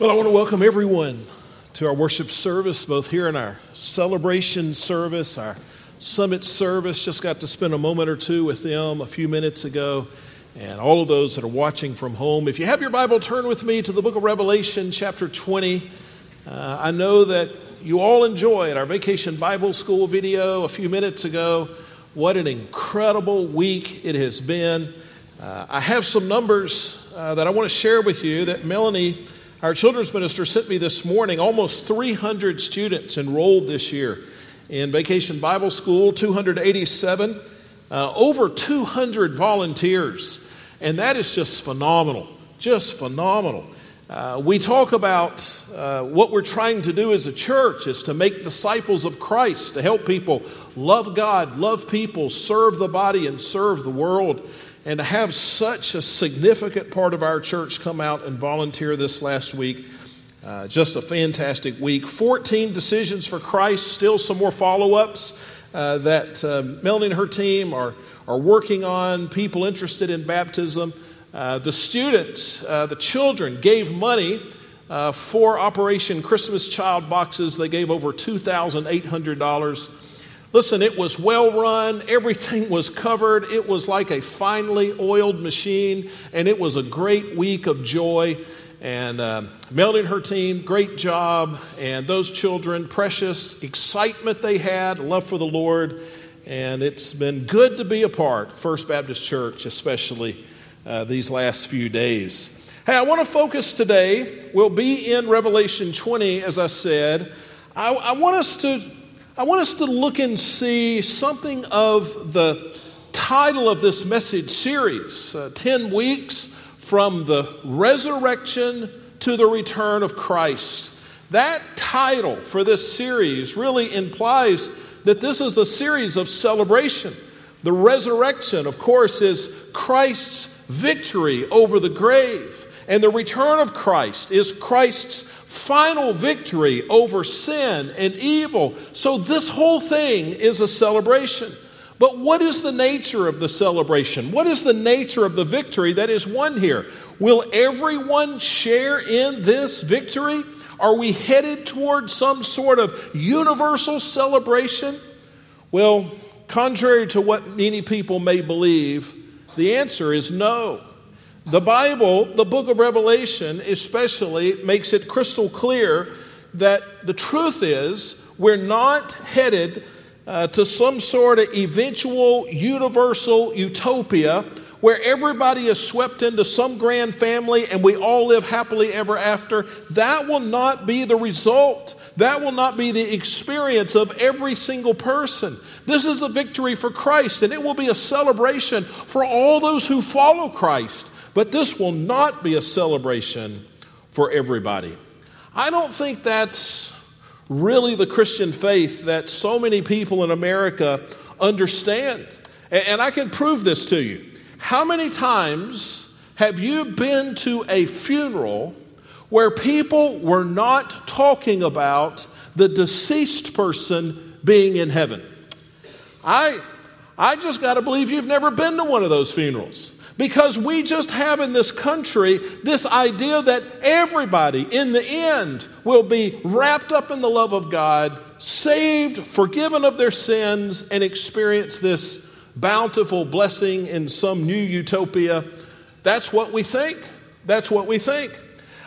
Well, I want to welcome everyone to our worship service, both here in our celebration service, our summit service. Just got to spend a moment or two with them a few minutes ago, and all of those that are watching from home. If you have your Bible, turn with me to the book of Revelation, chapter 20. Uh, I know that you all enjoyed our vacation Bible school video a few minutes ago. What an incredible week it has been. Uh, I have some numbers uh, that I want to share with you that Melanie our children's minister sent me this morning almost 300 students enrolled this year in Vacation Bible School, 287, uh, over 200 volunteers. And that is just phenomenal, just phenomenal. Uh, we talk about uh, what we're trying to do as a church is to make disciples of Christ, to help people love God, love people, serve the body, and serve the world. And to have such a significant part of our church come out and volunteer this last week, uh, just a fantastic week. 14 decisions for Christ, still some more follow ups uh, that uh, Melanie and her team are, are working on, people interested in baptism. Uh, the students, uh, the children gave money uh, for Operation Christmas Child Boxes. They gave over $2,800. Listen, it was well run, everything was covered, it was like a finely oiled machine, and it was a great week of joy. And uh, Melody and her team, great job. And those children, precious excitement they had, love for the Lord. And it's been good to be a part, First Baptist Church, especially uh, these last few days. Hey, I want to focus today. We'll be in Revelation 20, as I said. I, I want us to I want us to look and see something of the title of this message series uh, 10 weeks from the resurrection to the return of Christ. That title for this series really implies that this is a series of celebration. The resurrection, of course, is Christ's victory over the grave. And the return of Christ is Christ's final victory over sin and evil. So, this whole thing is a celebration. But what is the nature of the celebration? What is the nature of the victory that is won here? Will everyone share in this victory? Are we headed towards some sort of universal celebration? Well, contrary to what many people may believe, the answer is no. The Bible, the book of Revelation especially, makes it crystal clear that the truth is we're not headed uh, to some sort of eventual universal utopia where everybody is swept into some grand family and we all live happily ever after. That will not be the result. That will not be the experience of every single person. This is a victory for Christ, and it will be a celebration for all those who follow Christ. But this will not be a celebration for everybody. I don't think that's really the Christian faith that so many people in America understand. And I can prove this to you. How many times have you been to a funeral where people were not talking about the deceased person being in heaven? I, I just got to believe you've never been to one of those funerals. Because we just have in this country this idea that everybody in the end will be wrapped up in the love of God, saved, forgiven of their sins, and experience this bountiful blessing in some new utopia. That's what we think. That's what we think.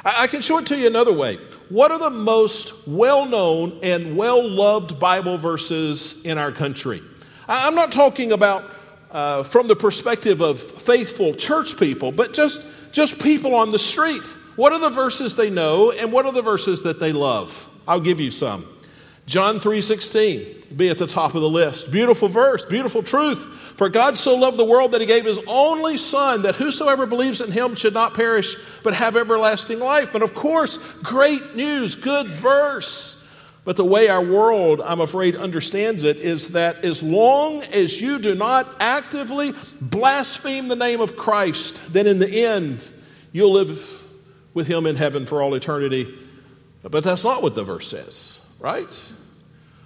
I, I can show it to you another way. What are the most well known and well loved Bible verses in our country? I'm not talking about uh, from the perspective of faithful church people, but just, just people on the street. What are the verses they know and what are the verses that they love? I'll give you some. John 3:16 be at the top of the list. Beautiful verse, beautiful truth. For God so loved the world that he gave his only son that whosoever believes in him should not perish but have everlasting life. And of course, great news, good verse. But the way our world, I'm afraid, understands it is that as long as you do not actively blaspheme the name of Christ, then in the end, you'll live with Him in heaven for all eternity. But that's not what the verse says, right?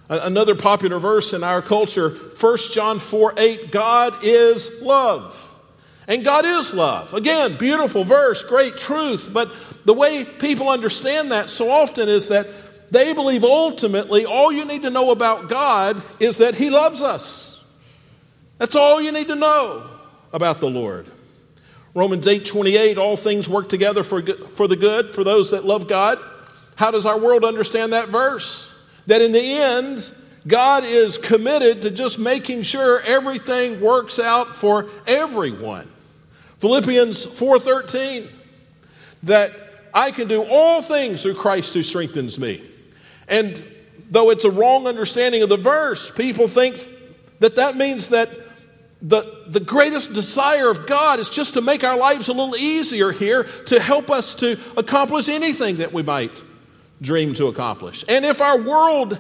Another popular verse in our culture, 1 John 4 8, God is love. And God is love. Again, beautiful verse, great truth. But the way people understand that so often is that they believe ultimately all you need to know about God is that He loves us. That's all you need to know about the Lord. Romans 8 28, all things work together for, for the good for those that love God. How does our world understand that verse? That in the end, God is committed to just making sure everything works out for everyone. Philippians 4:13 that I can do all things through Christ who strengthens me. And though it's a wrong understanding of the verse, people think that that means that the, the greatest desire of God is just to make our lives a little easier here to help us to accomplish anything that we might dream to accomplish. And if our world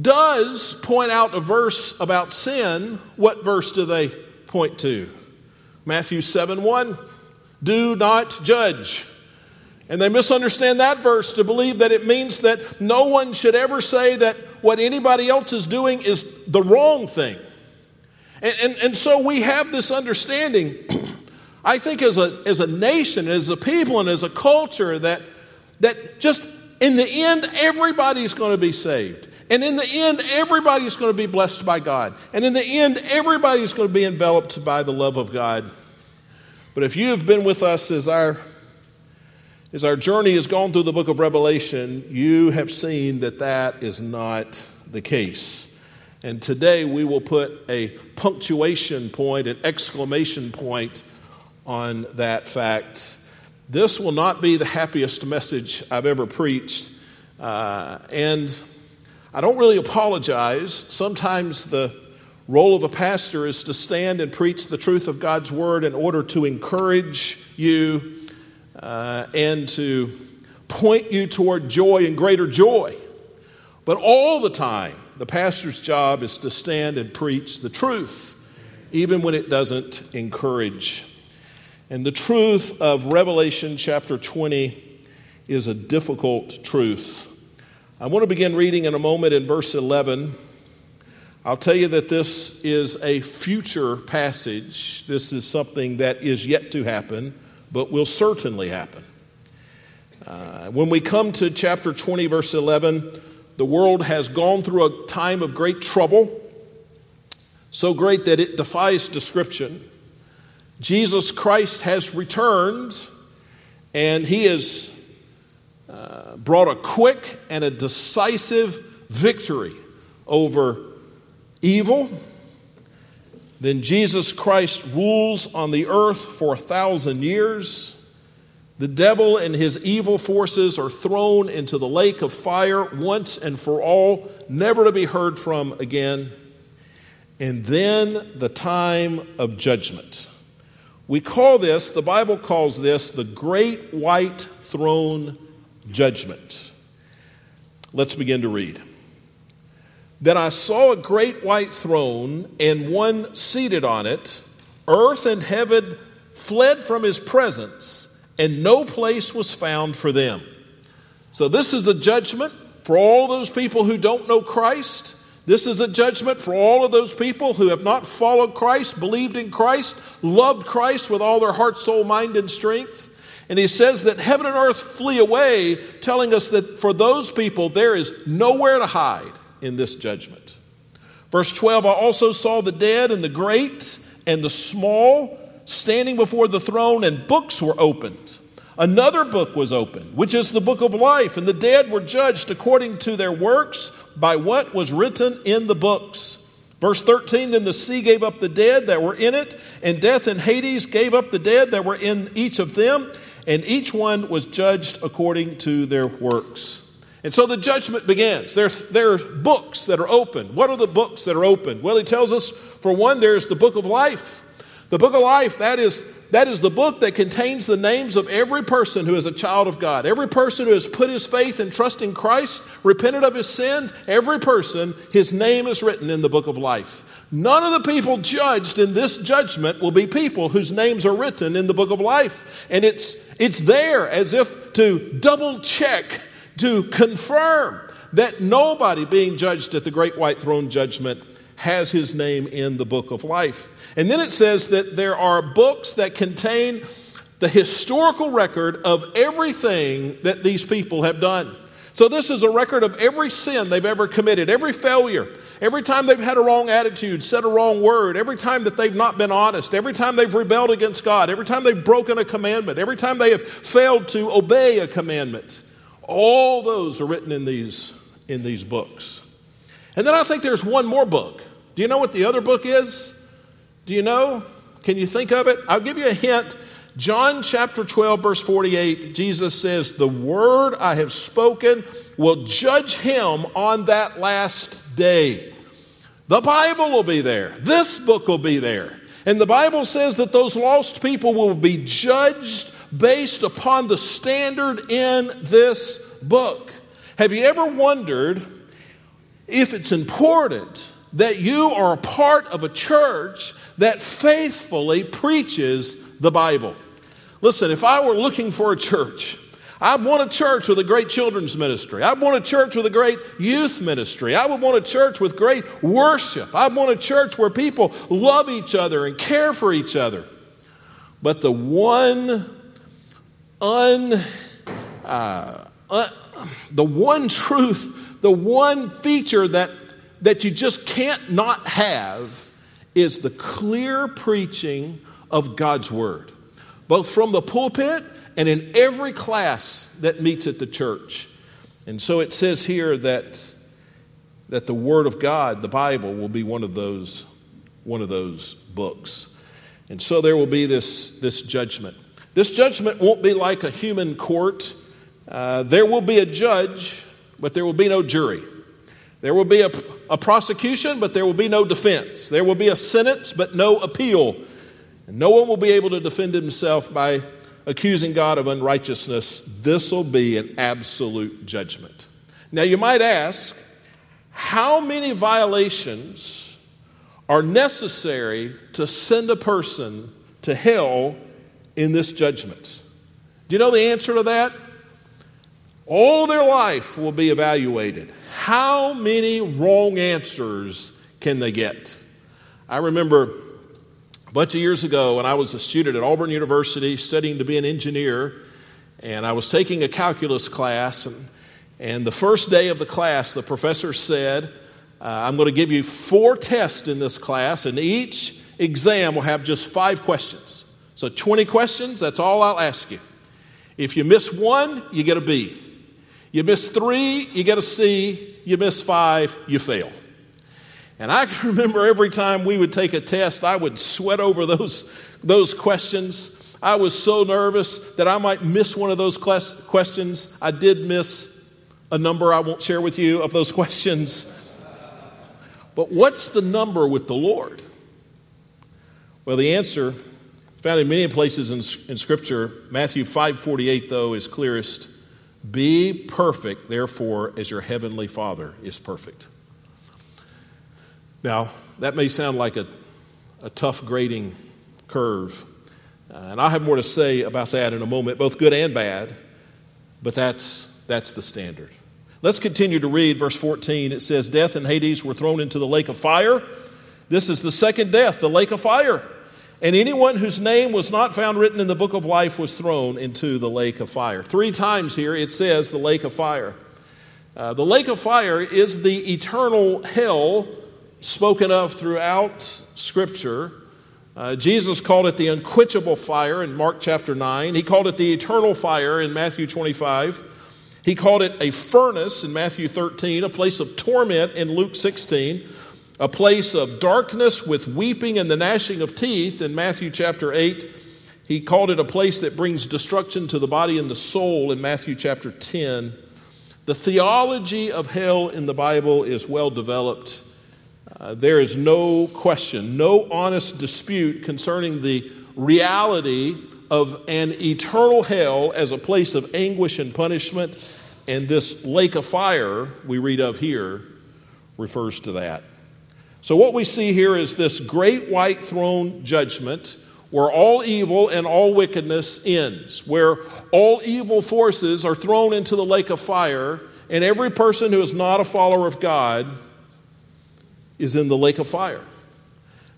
does point out a verse about sin, what verse do they point to? Matthew 7 1. Do not judge. And they misunderstand that verse to believe that it means that no one should ever say that what anybody else is doing is the wrong thing. And, and, and so we have this understanding, I think, as a, as a nation, as a people, and as a culture, that, that just in the end, everybody's going to be saved. And in the end, everybody's going to be blessed by God. And in the end, everybody's going to be enveloped by the love of God. But if you have been with us as our as our journey has gone through the book of Revelation, you have seen that that is not the case. And today we will put a punctuation point, an exclamation point on that fact. This will not be the happiest message I've ever preached. Uh, and I don't really apologize. Sometimes the role of a pastor is to stand and preach the truth of God's word in order to encourage you uh, and to point you toward joy and greater joy. But all the time, the pastor's job is to stand and preach the truth, even when it doesn't encourage. And the truth of Revelation chapter 20 is a difficult truth. I want to begin reading in a moment in verse 11. I'll tell you that this is a future passage. This is something that is yet to happen but will certainly happen. Uh, when we come to chapter 20, verse 11, the world has gone through a time of great trouble, so great that it defies description. Jesus Christ has returned, and he has uh, brought a quick and a decisive victory over evil then Jesus Christ rules on the earth for a thousand years. The devil and his evil forces are thrown into the lake of fire once and for all, never to be heard from again. And then the time of judgment. We call this, the Bible calls this, the great white throne judgment. Let's begin to read. Then I saw a great white throne and one seated on it. Earth and heaven fled from his presence, and no place was found for them. So, this is a judgment for all those people who don't know Christ. This is a judgment for all of those people who have not followed Christ, believed in Christ, loved Christ with all their heart, soul, mind, and strength. And he says that heaven and earth flee away, telling us that for those people there is nowhere to hide in this judgment. Verse 12 I also saw the dead and the great and the small standing before the throne, and books were opened. Another book was opened, which is the book of life, and the dead were judged according to their works by what was written in the books. Verse 13 Then the sea gave up the dead that were in it, and death and Hades gave up the dead that were in each of them, and each one was judged according to their works. And so the judgment begins. There, there are books that are open. What are the books that are open? Well, he tells us, for one, there's the book of life. The book of life, that is, that is the book that contains the names of every person who is a child of God. Every person who has put his faith and trust in Christ, repented of his sins, every person, his name is written in the book of life. None of the people judged in this judgment will be people whose names are written in the book of life. And it's, it's there as if to double check to confirm that nobody being judged at the great white throne judgment has his name in the book of life. And then it says that there are books that contain the historical record of everything that these people have done. So, this is a record of every sin they've ever committed, every failure, every time they've had a wrong attitude, said a wrong word, every time that they've not been honest, every time they've rebelled against God, every time they've broken a commandment, every time they have failed to obey a commandment. All those are written in these, in these books. And then I think there's one more book. Do you know what the other book is? Do you know? Can you think of it? I'll give you a hint. John chapter 12, verse 48, Jesus says, The word I have spoken will judge him on that last day. The Bible will be there, this book will be there. And the Bible says that those lost people will be judged based upon the standard in this book. Have you ever wondered if it's important that you are a part of a church that faithfully preaches the Bible? Listen, if I were looking for a church, I'd want a church with a great children's ministry. I'd want a church with a great youth ministry. I would want a church with great worship. I'd want a church where people love each other and care for each other. But the one un, uh, uh, the one truth, the one feature that, that you just can't not have is the clear preaching of God's Word both from the pulpit and in every class that meets at the church. And so it says here that, that the Word of God, the Bible, will be one of those, one of those books. And so there will be this, this judgment. This judgment won't be like a human court. Uh, there will be a judge, but there will be no jury. There will be a, a prosecution, but there will be no defense. There will be a sentence, but no appeal. And no one will be able to defend himself by accusing God of unrighteousness. This will be an absolute judgment. Now, you might ask, how many violations are necessary to send a person to hell in this judgment? Do you know the answer to that? All their life will be evaluated. How many wrong answers can they get? I remember a bunch of years ago when I was a student at Auburn University studying to be an engineer, and I was taking a calculus class. And, and the first day of the class, the professor said, uh, I'm going to give you four tests in this class, and each exam will have just five questions. So 20 questions, that's all I'll ask you. If you miss one, you get a B. You miss three, you get a C. You miss five, you fail. And I can remember every time we would take a test, I would sweat over those, those questions. I was so nervous that I might miss one of those questions. I did miss a number I won't share with you of those questions. But what's the number with the Lord? Well, the answer found in many places in, in Scripture, Matthew 5:48 though is clearest. Be perfect, therefore, as your heavenly Father is perfect. Now, that may sound like a, a tough grading curve, uh, and I'll have more to say about that in a moment, both good and bad, but that's, that's the standard. Let's continue to read verse 14. It says, Death and Hades were thrown into the lake of fire. This is the second death, the lake of fire. And anyone whose name was not found written in the book of life was thrown into the lake of fire. Three times here it says the lake of fire. Uh, the lake of fire is the eternal hell spoken of throughout Scripture. Uh, Jesus called it the unquenchable fire in Mark chapter 9. He called it the eternal fire in Matthew 25. He called it a furnace in Matthew 13, a place of torment in Luke 16, a place of darkness with weeping and the gnashing of teeth in Matthew chapter 8. He called it a place that brings destruction to the body and the soul in Matthew chapter 10. The theology of hell in the Bible is well developed. Uh, there is no question, no honest dispute concerning the reality of an eternal hell as a place of anguish and punishment, and this lake of fire we read of here refers to that. So, what we see here is this great white throne judgment where all evil and all wickedness ends, where all evil forces are thrown into the lake of fire, and every person who is not a follower of God is in the lake of fire.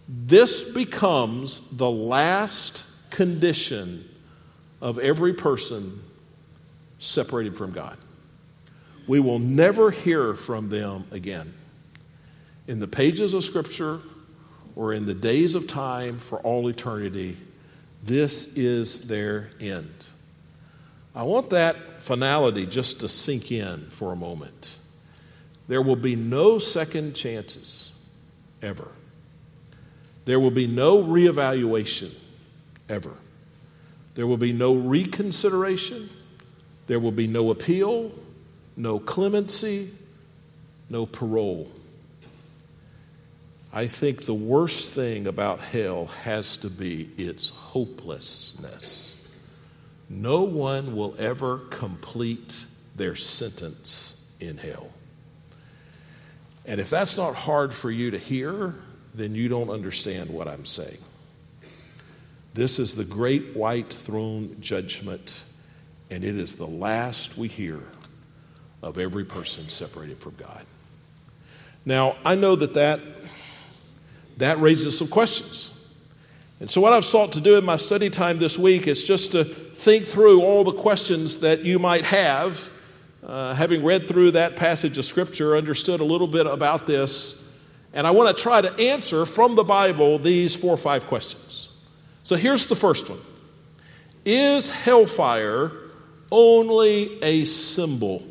This becomes the last condition of every person separated from God. We will never hear from them again. In the pages of Scripture or in the days of time for all eternity, this is their end. I want that finality just to sink in for a moment. There will be no second chances, ever. There will be no reevaluation, ever. There will be no reconsideration. There will be no appeal, no clemency, no parole. I think the worst thing about hell has to be its hopelessness. No one will ever complete their sentence in hell. And if that's not hard for you to hear, then you don't understand what I'm saying. This is the great white throne judgment, and it is the last we hear of every person separated from God. Now, I know that that, that raises some questions. And so, what I've sought to do in my study time this week is just to think through all the questions that you might have. Uh, having read through that passage of Scripture, understood a little bit about this, and I want to try to answer from the Bible these four or five questions. So, here's the first one Is hellfire only a symbol?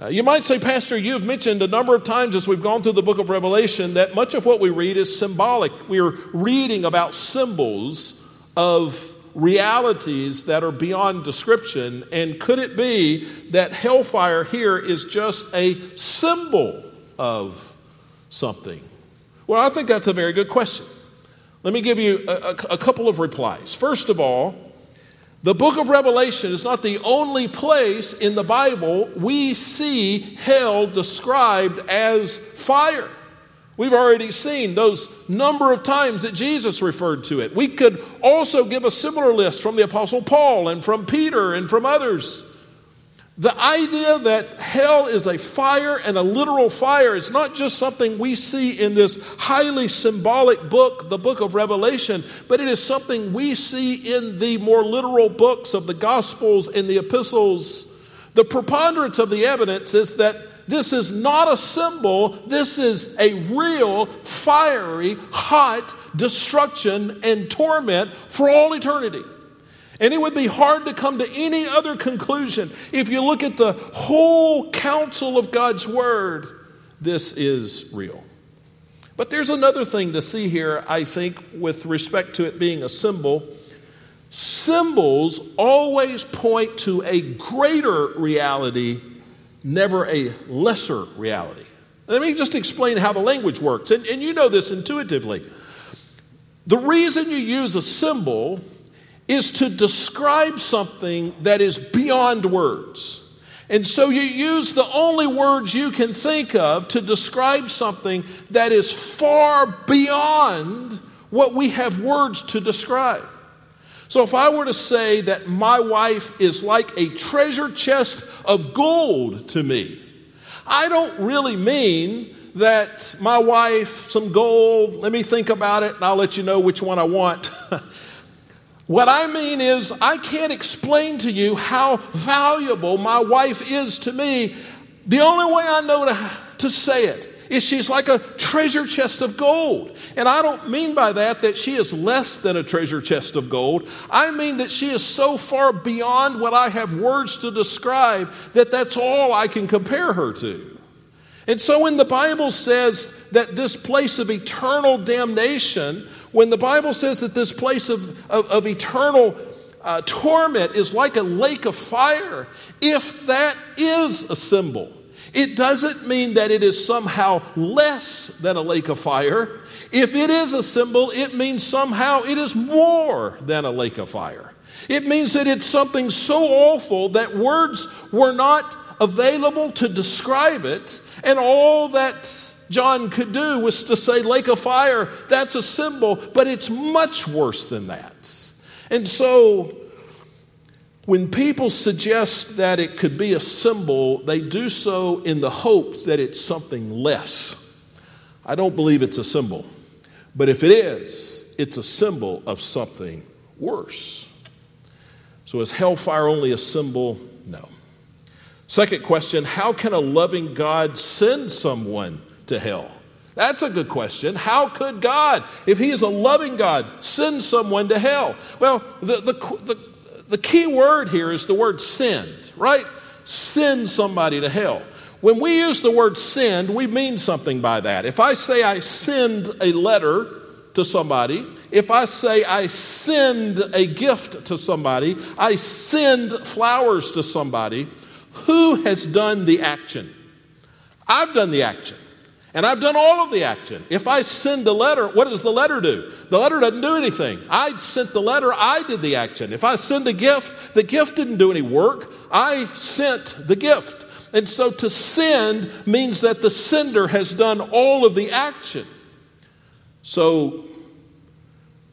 Uh, you might say, Pastor, you've mentioned a number of times as we've gone through the book of Revelation that much of what we read is symbolic. We're reading about symbols of realities that are beyond description. And could it be that hellfire here is just a symbol of something? Well, I think that's a very good question. Let me give you a, a, a couple of replies. First of all, the book of Revelation is not the only place in the Bible we see hell described as fire. We've already seen those number of times that Jesus referred to it. We could also give a similar list from the Apostle Paul and from Peter and from others. The idea that hell is a fire and a literal fire is not just something we see in this highly symbolic book, the book of Revelation, but it is something we see in the more literal books of the Gospels and the epistles. The preponderance of the evidence is that this is not a symbol, this is a real, fiery, hot destruction and torment for all eternity. And it would be hard to come to any other conclusion if you look at the whole counsel of God's Word. This is real. But there's another thing to see here, I think, with respect to it being a symbol. Symbols always point to a greater reality, never a lesser reality. Let me just explain how the language works. And, and you know this intuitively. The reason you use a symbol is to describe something that is beyond words. And so you use the only words you can think of to describe something that is far beyond what we have words to describe. So if I were to say that my wife is like a treasure chest of gold to me, I don't really mean that my wife, some gold, let me think about it and I'll let you know which one I want. What I mean is, I can't explain to you how valuable my wife is to me. The only way I know to, to say it is she's like a treasure chest of gold. And I don't mean by that that she is less than a treasure chest of gold. I mean that she is so far beyond what I have words to describe that that's all I can compare her to. And so when the Bible says that this place of eternal damnation when the Bible says that this place of, of, of eternal uh, torment is like a lake of fire, if that is a symbol, it doesn't mean that it is somehow less than a lake of fire. If it is a symbol, it means somehow it is more than a lake of fire. It means that it's something so awful that words were not available to describe it, and all that John could do was to say, lake of fire, that's a symbol, but it's much worse than that. And so, when people suggest that it could be a symbol, they do so in the hopes that it's something less. I don't believe it's a symbol. But if it is, it's a symbol of something worse. So is hellfire only a symbol? No. Second question How can a loving God send someone to hell? That's a good question. How could God, if He is a loving God, send someone to hell? Well, the, the, the, the key word here is the word send, right? Send somebody to hell. When we use the word send, we mean something by that. If I say I send a letter to somebody, if I say I send a gift to somebody, I send flowers to somebody, who has done the action? I've done the action. And I've done all of the action. If I send the letter, what does the letter do? The letter doesn't do anything. I sent the letter, I did the action. If I send a gift, the gift didn't do any work. I sent the gift. And so to send means that the sender has done all of the action. So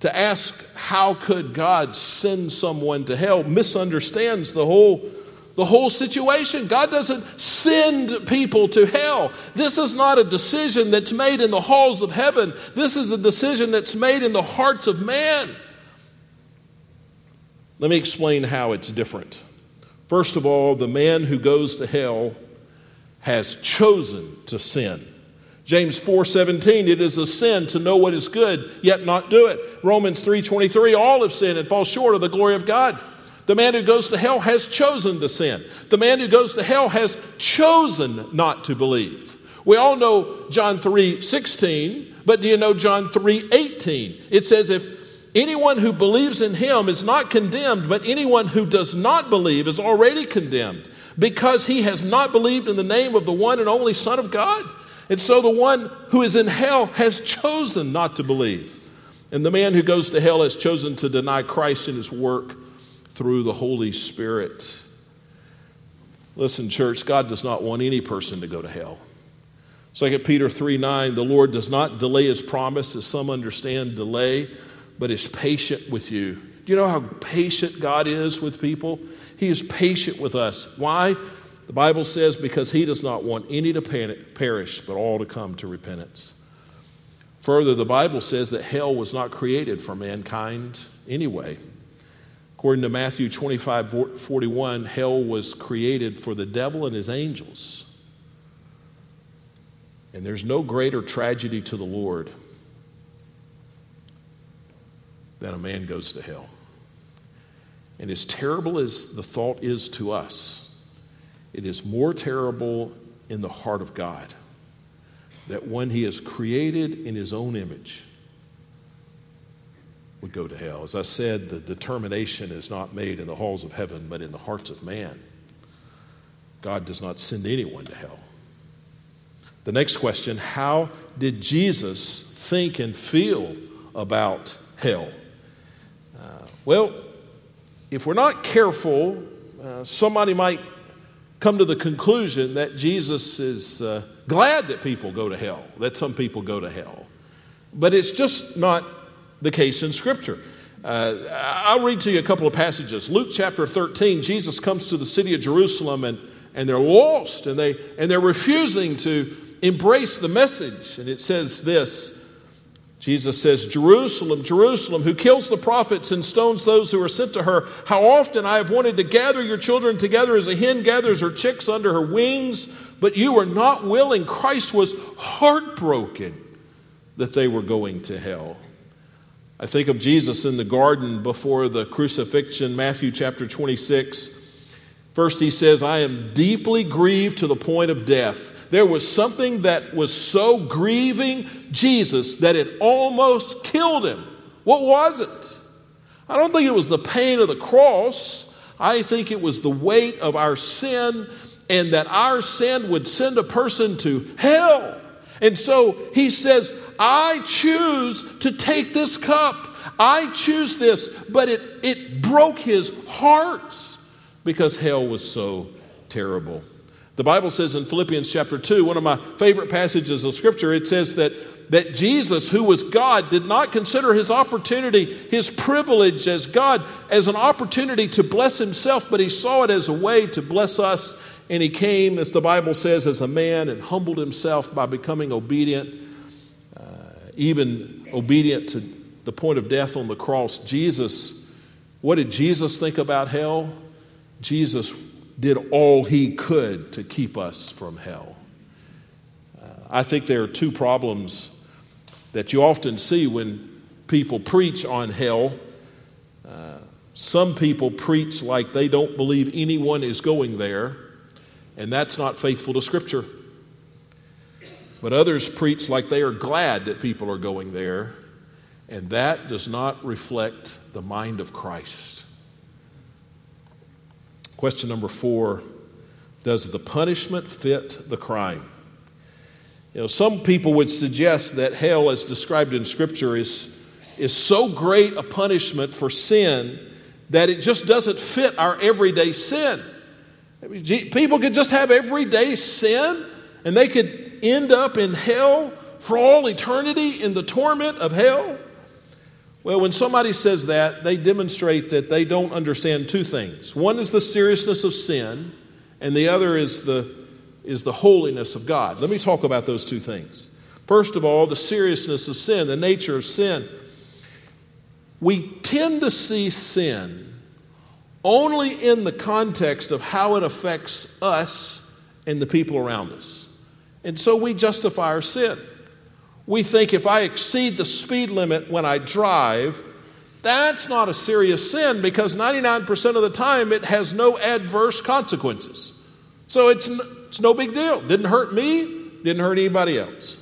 to ask, how could God send someone to hell, misunderstands the whole the whole situation. God doesn't send people to hell. This is not a decision that's made in the halls of heaven. This is a decision that's made in the hearts of man. Let me explain how it's different. First of all, the man who goes to hell has chosen to sin. James 4:17 it is a sin to know what is good yet not do it. Romans 3:23 all have sinned and fall short of the glory of God. The man who goes to hell has chosen to sin. The man who goes to hell has chosen not to believe. We all know John 3 16, but do you know John 3 18? It says, If anyone who believes in him is not condemned, but anyone who does not believe is already condemned because he has not believed in the name of the one and only Son of God. And so the one who is in hell has chosen not to believe. And the man who goes to hell has chosen to deny Christ and his work through the Holy Spirit. Listen, church, God does not want any person to go to hell. 2 Peter 3 9, the Lord does not delay his promise, as some understand delay, but is patient with you. Do you know how patient God is with people? He is patient with us. Why? The Bible says, because he does not want any to perish, but all to come to repentance. Further, the Bible says that hell was not created for mankind anyway. According to Matthew 25 41, hell was created for the devil and his angels. And there's no greater tragedy to the Lord than a man goes to hell. And as terrible as the thought is to us, it is more terrible in the heart of God that one he has created in his own image would go to hell. As I said, the determination is not made in the halls of heaven, but in the hearts of man. God does not send anyone to hell. The next question how did Jesus think and feel about hell? Uh, well, if we're not careful, uh, somebody might come to the conclusion that Jesus is uh, glad that people go to hell, that some people go to hell. But it's just not the case in Scripture. Uh, I'll read to you a couple of passages. Luke chapter 13, Jesus comes to the city of Jerusalem and, and they're lost and, they, and they're refusing to embrace the message. And it says this Jesus says, Jerusalem, Jerusalem, who kills the prophets and stones those who are sent to her, how often I have wanted to gather your children together as a hen gathers her chicks under her wings, but you were not willing. Christ was heartbroken that they were going to hell. I think of Jesus in the garden before the crucifixion, Matthew chapter 26. First, he says, I am deeply grieved to the point of death. There was something that was so grieving Jesus that it almost killed him. What was it? I don't think it was the pain of the cross. I think it was the weight of our sin and that our sin would send a person to hell. And so he says, I choose to take this cup. I choose this, but it, it broke his heart because hell was so terrible. The Bible says in Philippians chapter 2, one of my favorite passages of Scripture, it says that, that Jesus, who was God, did not consider his opportunity, his privilege as God, as an opportunity to bless himself, but he saw it as a way to bless us. And he came, as the Bible says, as a man and humbled himself by becoming obedient even obedient to the point of death on the cross, Jesus, what did Jesus think about hell? Jesus did all he could to keep us from hell. Uh, I think there are two problems that you often see when people preach on hell. Uh, some people preach like they don't believe anyone is going there, and that's not faithful to Scripture. But others preach like they are glad that people are going there, and that does not reflect the mind of Christ. Question number four Does the punishment fit the crime? You know, some people would suggest that hell, as described in Scripture, is, is so great a punishment for sin that it just doesn't fit our everyday sin. People could just have everyday sin and they could end up in hell for all eternity in the torment of hell? Well, when somebody says that, they demonstrate that they don't understand two things. One is the seriousness of sin, and the other is the, is the holiness of God. Let me talk about those two things. First of all, the seriousness of sin, the nature of sin. We tend to see sin only in the context of how it affects us and the people around us. And so we justify our sin. We think if I exceed the speed limit when I drive, that's not a serious sin because 99% of the time it has no adverse consequences. So it's, it's no big deal. Didn't hurt me, didn't hurt anybody else.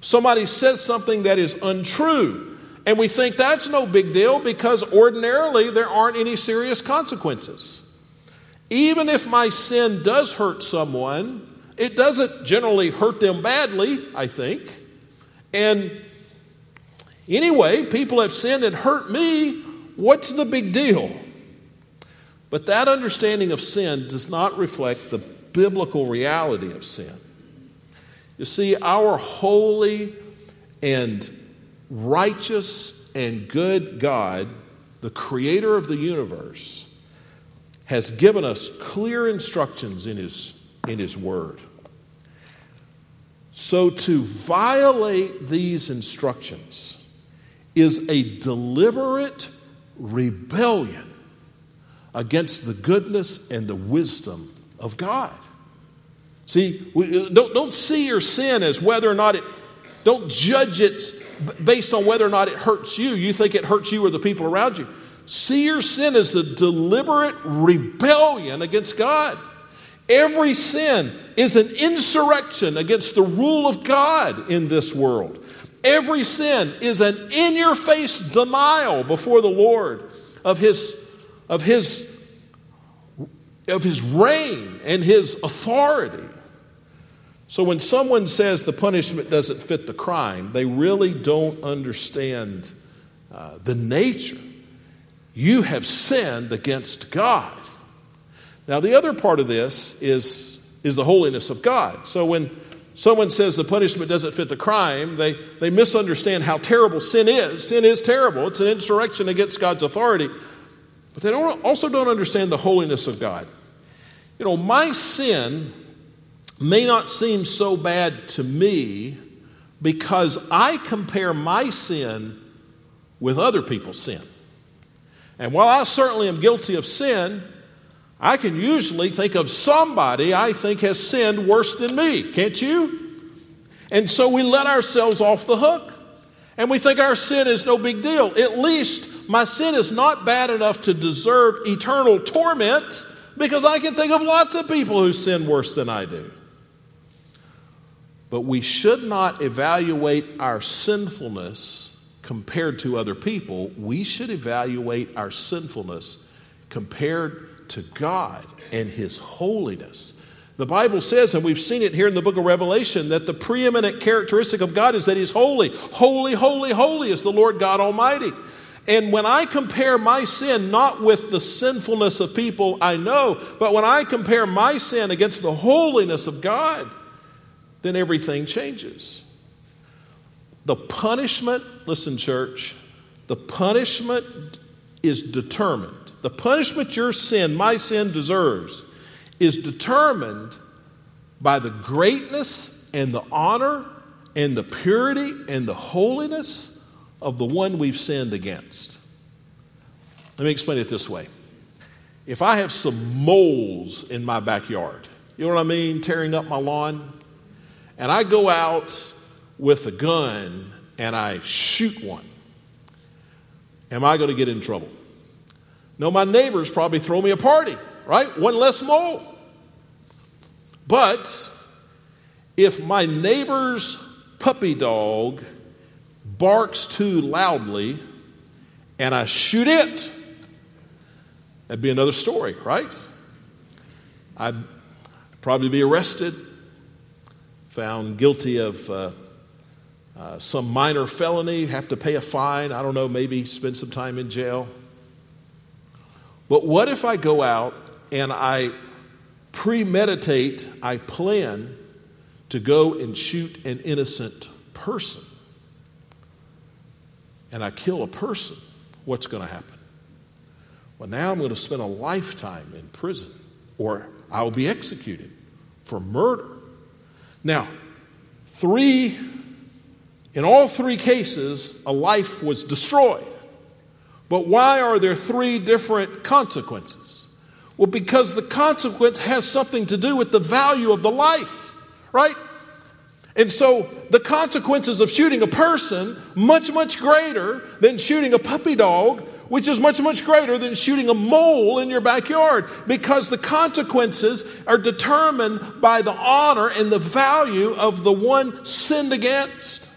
Somebody says something that is untrue, and we think that's no big deal because ordinarily there aren't any serious consequences. Even if my sin does hurt someone, it doesn't generally hurt them badly, I think. And anyway, people have sinned and hurt me. What's the big deal? But that understanding of sin does not reflect the biblical reality of sin. You see, our holy and righteous and good God, the creator of the universe, has given us clear instructions in his, in his word. So, to violate these instructions is a deliberate rebellion against the goodness and the wisdom of God. See, we, uh, don't, don't see your sin as whether or not it, don't judge it based on whether or not it hurts you. You think it hurts you or the people around you. See your sin as a deliberate rebellion against God. Every sin is an insurrection against the rule of God in this world. Every sin is an in your face denial before the Lord of his, of, his, of his reign and his authority. So when someone says the punishment doesn't fit the crime, they really don't understand uh, the nature. You have sinned against God. Now, the other part of this is, is the holiness of God. So when someone says the punishment doesn't fit the crime, they, they misunderstand how terrible sin is. Sin is terrible, it's an insurrection against God's authority. But they don't, also don't understand the holiness of God. You know, my sin may not seem so bad to me because I compare my sin with other people's sin. And while I certainly am guilty of sin, I can usually think of somebody I think has sinned worse than me, can't you? And so we let ourselves off the hook. And we think our sin is no big deal. At least my sin is not bad enough to deserve eternal torment because I can think of lots of people who sin worse than I do. But we should not evaluate our sinfulness compared to other people. We should evaluate our sinfulness compared to God and His holiness. The Bible says, and we've seen it here in the book of Revelation, that the preeminent characteristic of God is that He's holy. Holy, holy, holy is the Lord God Almighty. And when I compare my sin not with the sinfulness of people I know, but when I compare my sin against the holiness of God, then everything changes. The punishment, listen, church, the punishment is determined the punishment your sin, my sin, deserves is determined by the greatness and the honor and the purity and the holiness of the one we've sinned against. Let me explain it this way. If I have some moles in my backyard, you know what I mean, tearing up my lawn, and I go out with a gun and I shoot one, am I going to get in trouble? No, my neighbors probably throw me a party, right? One less mole. But if my neighbor's puppy dog barks too loudly and I shoot it, that'd be another story, right? I'd probably be arrested, found guilty of uh, uh, some minor felony, have to pay a fine, I don't know, maybe spend some time in jail. But what if I go out and I premeditate, I plan to go and shoot an innocent person? And I kill a person, what's going to happen? Well, now I'm going to spend a lifetime in prison, or I'll be executed for murder. Now, three, in all three cases, a life was destroyed. But why are there three different consequences? Well, because the consequence has something to do with the value of the life, right? And so the consequences of shooting a person much much greater than shooting a puppy dog, which is much much greater than shooting a mole in your backyard because the consequences are determined by the honor and the value of the one sinned against.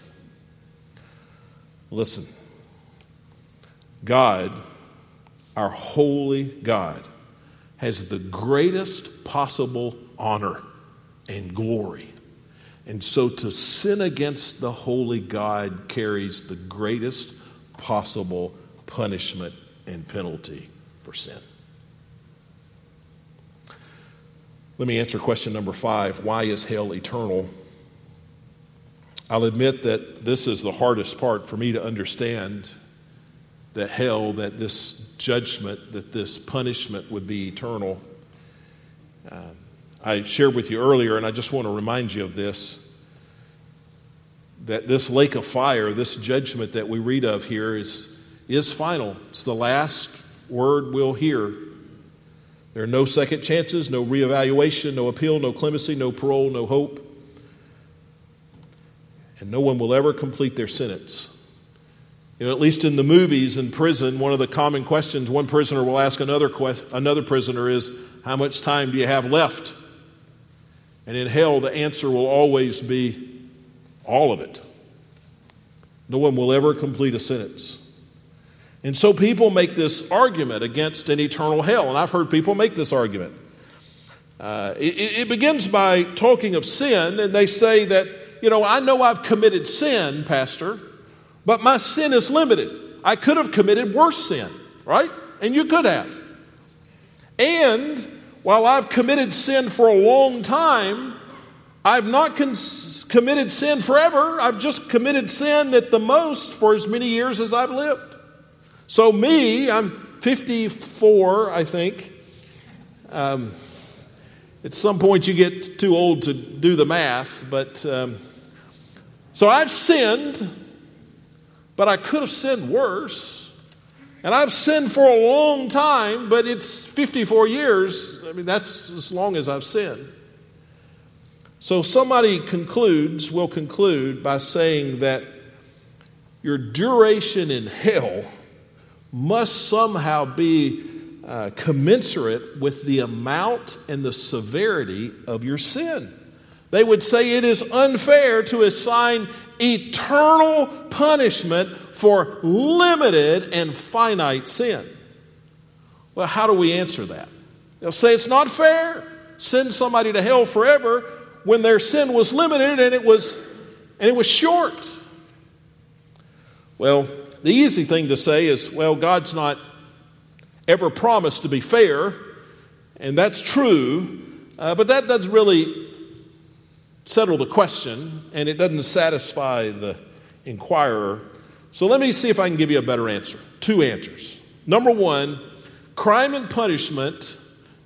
Listen. God, our holy God, has the greatest possible honor and glory. And so to sin against the holy God carries the greatest possible punishment and penalty for sin. Let me answer question number five why is hell eternal? I'll admit that this is the hardest part for me to understand that hell, that this judgment, that this punishment would be eternal. Uh, I shared with you earlier, and I just want to remind you of this that this lake of fire, this judgment that we read of here, is, is final. It's the last word we'll hear. There are no second chances, no reevaluation, no appeal, no clemency, no parole, no hope. And no one will ever complete their sentence. You know, at least in the movies in prison, one of the common questions one prisoner will ask another, que- another prisoner is, How much time do you have left? And in hell, the answer will always be, All of it. No one will ever complete a sentence. And so people make this argument against an eternal hell. And I've heard people make this argument. Uh, it, it begins by talking of sin, and they say that, you know, I know I've committed sin, Pastor. But my sin is limited. I could have committed worse sin, right? And you could have. And while I've committed sin for a long time, I've not cons- committed sin forever. I've just committed sin at the most for as many years as I've lived. So, me, I'm 54, I think. Um, at some point, you get too old to do the math, but um, so I've sinned but I could have sinned worse. And I've sinned for a long time, but it's 54 years. I mean, that's as long as I've sinned. So somebody concludes, will conclude by saying that your duration in hell must somehow be uh, commensurate with the amount and the severity of your sin. They would say it is unfair to assign eternal punishment for limited and finite sin. Well, how do we answer that? They'll say it's not fair. Send somebody to hell forever when their sin was limited and it was and it was short. Well, the easy thing to say is, well, God's not ever promised to be fair, and that's true, uh, but that doesn't really settle the question, and it doesn't satisfy the inquirer. So let me see if I can give you a better answer. Two answers. Number one, crime and punishment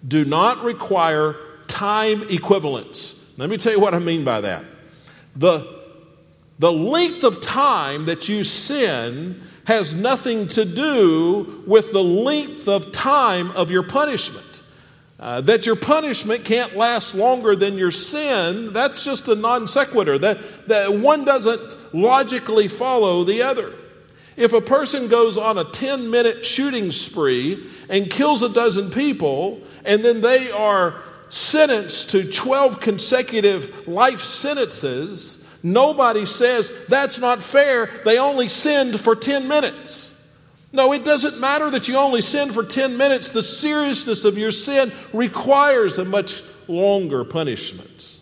do not require time equivalence. Let me tell you what I mean by that. The The length of time that you sin has nothing to do with the length of time of your punishment. Uh, that your punishment can't last longer than your sin, that's just a non sequitur. That, that one doesn't logically follow the other. If a person goes on a 10 minute shooting spree and kills a dozen people, and then they are sentenced to 12 consecutive life sentences, nobody says that's not fair. They only sinned for 10 minutes. No, it doesn't matter that you only sin for 10 minutes. The seriousness of your sin requires a much longer punishment.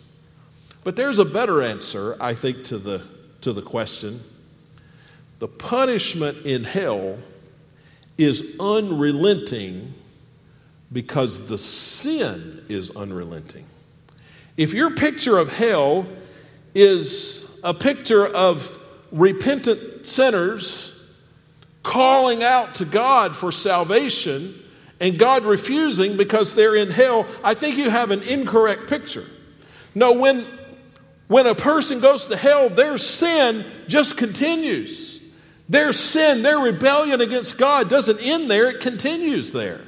But there's a better answer, I think, to the, to the question. The punishment in hell is unrelenting because the sin is unrelenting. If your picture of hell is a picture of repentant sinners calling out to God for salvation and God refusing because they're in hell, I think you have an incorrect picture. No, when, when a person goes to hell, their sin just continues. Their sin, their rebellion against God doesn't end there, it continues there.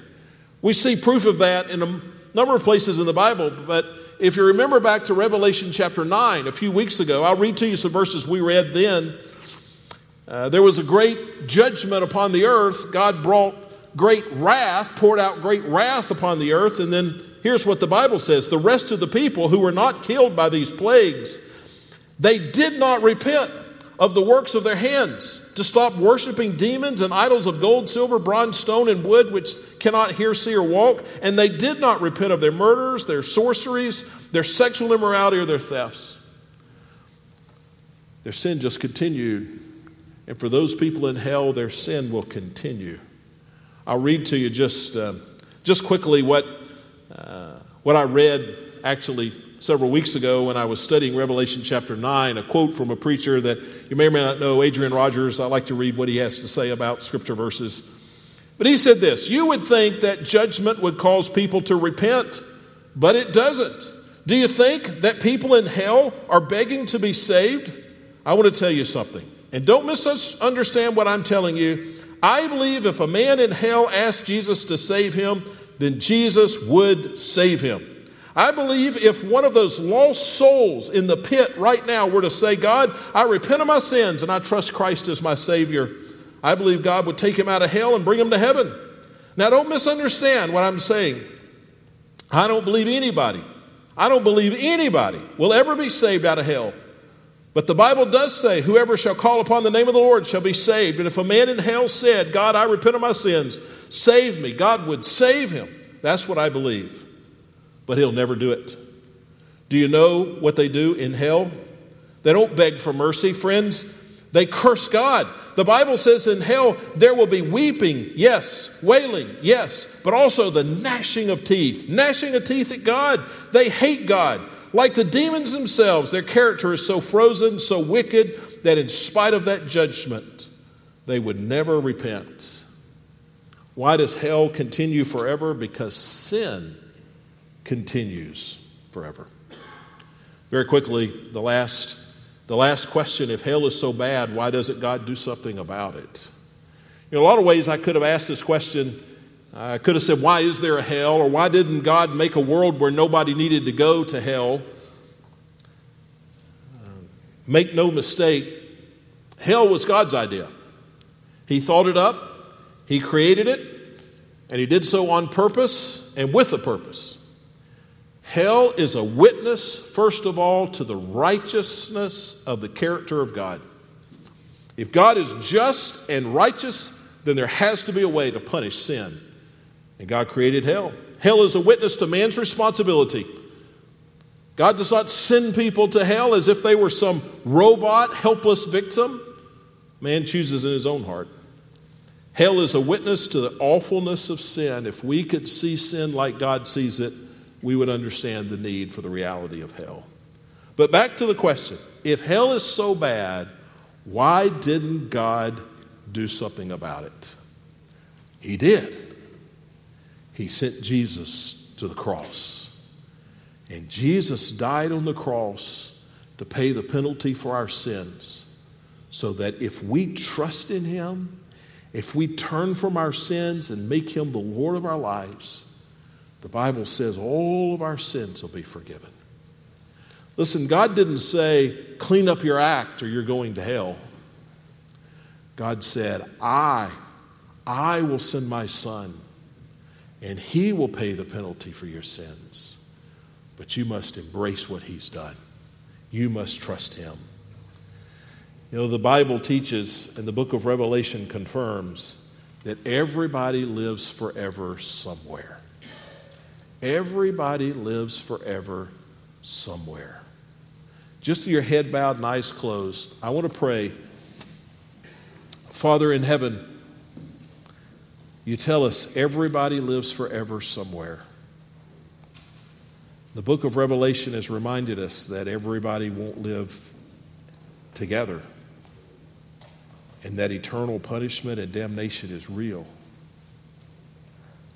We see proof of that in a number of places in the Bible, but if you remember back to Revelation chapter 9 a few weeks ago, I'll read to you some verses we read then uh, there was a great judgment upon the earth. God brought great wrath, poured out great wrath upon the earth. And then here's what the Bible says the rest of the people who were not killed by these plagues, they did not repent of the works of their hands to stop worshiping demons and idols of gold, silver, bronze, stone, and wood, which cannot hear, see, or walk. And they did not repent of their murders, their sorceries, their sexual immorality, or their thefts. Their sin just continued and for those people in hell, their sin will continue. I'll read to you just, uh, just quickly what, uh, what I read actually several weeks ago when I was studying Revelation chapter 9, a quote from a preacher that you may or may not know, Adrian Rogers. I like to read what he has to say about scripture verses. But he said this You would think that judgment would cause people to repent, but it doesn't. Do you think that people in hell are begging to be saved? I want to tell you something. And don't misunderstand what I'm telling you. I believe if a man in hell asked Jesus to save him, then Jesus would save him. I believe if one of those lost souls in the pit right now were to say, God, I repent of my sins and I trust Christ as my Savior, I believe God would take him out of hell and bring him to heaven. Now, don't misunderstand what I'm saying. I don't believe anybody, I don't believe anybody will ever be saved out of hell. But the Bible does say, Whoever shall call upon the name of the Lord shall be saved. And if a man in hell said, God, I repent of my sins, save me, God would save him. That's what I believe. But he'll never do it. Do you know what they do in hell? They don't beg for mercy, friends. They curse God. The Bible says in hell there will be weeping, yes, wailing, yes, but also the gnashing of teeth. Gnashing of teeth at God. They hate God. Like the demons themselves, their character is so frozen, so wicked, that in spite of that judgment, they would never repent. Why does hell continue forever? Because sin continues forever. Very quickly, the last, the last question if hell is so bad, why doesn't God do something about it? In a lot of ways, I could have asked this question I could have said, Why is there a hell? Or why didn't God make a world where nobody needed to go to hell? Uh, make no mistake, hell was God's idea. He thought it up, He created it, and He did so on purpose and with a purpose. Hell is a witness, first of all, to the righteousness of the character of God. If God is just and righteous, then there has to be a way to punish sin. And God created hell. Hell is a witness to man's responsibility. God does not send people to hell as if they were some robot, helpless victim. Man chooses in his own heart. Hell is a witness to the awfulness of sin. If we could see sin like God sees it, we would understand the need for the reality of hell. But back to the question if hell is so bad, why didn't God do something about it? He did he sent Jesus to the cross. And Jesus died on the cross to pay the penalty for our sins so that if we trust in Him, if we turn from our sins and make Him the Lord of our lives, the Bible says all of our sins will be forgiven. Listen, God didn't say, clean up your act or you're going to hell. God said, I, I will send my son and he will pay the penalty for your sins. But you must embrace what he's done. You must trust him. You know, the Bible teaches, and the book of Revelation confirms, that everybody lives forever somewhere. Everybody lives forever somewhere. Just your head bowed and eyes closed, I want to pray. Father in heaven, you tell us everybody lives forever somewhere. The book of Revelation has reminded us that everybody won't live together and that eternal punishment and damnation is real.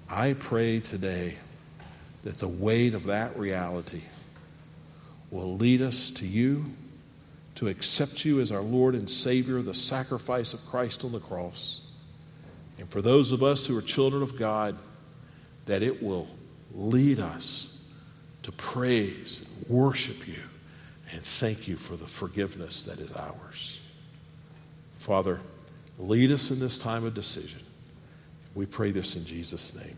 I pray today that the weight of that reality will lead us to you, to accept you as our Lord and Savior, the sacrifice of Christ on the cross. And for those of us who are children of God, that it will lead us to praise and worship you and thank you for the forgiveness that is ours. Father, lead us in this time of decision. We pray this in Jesus' name.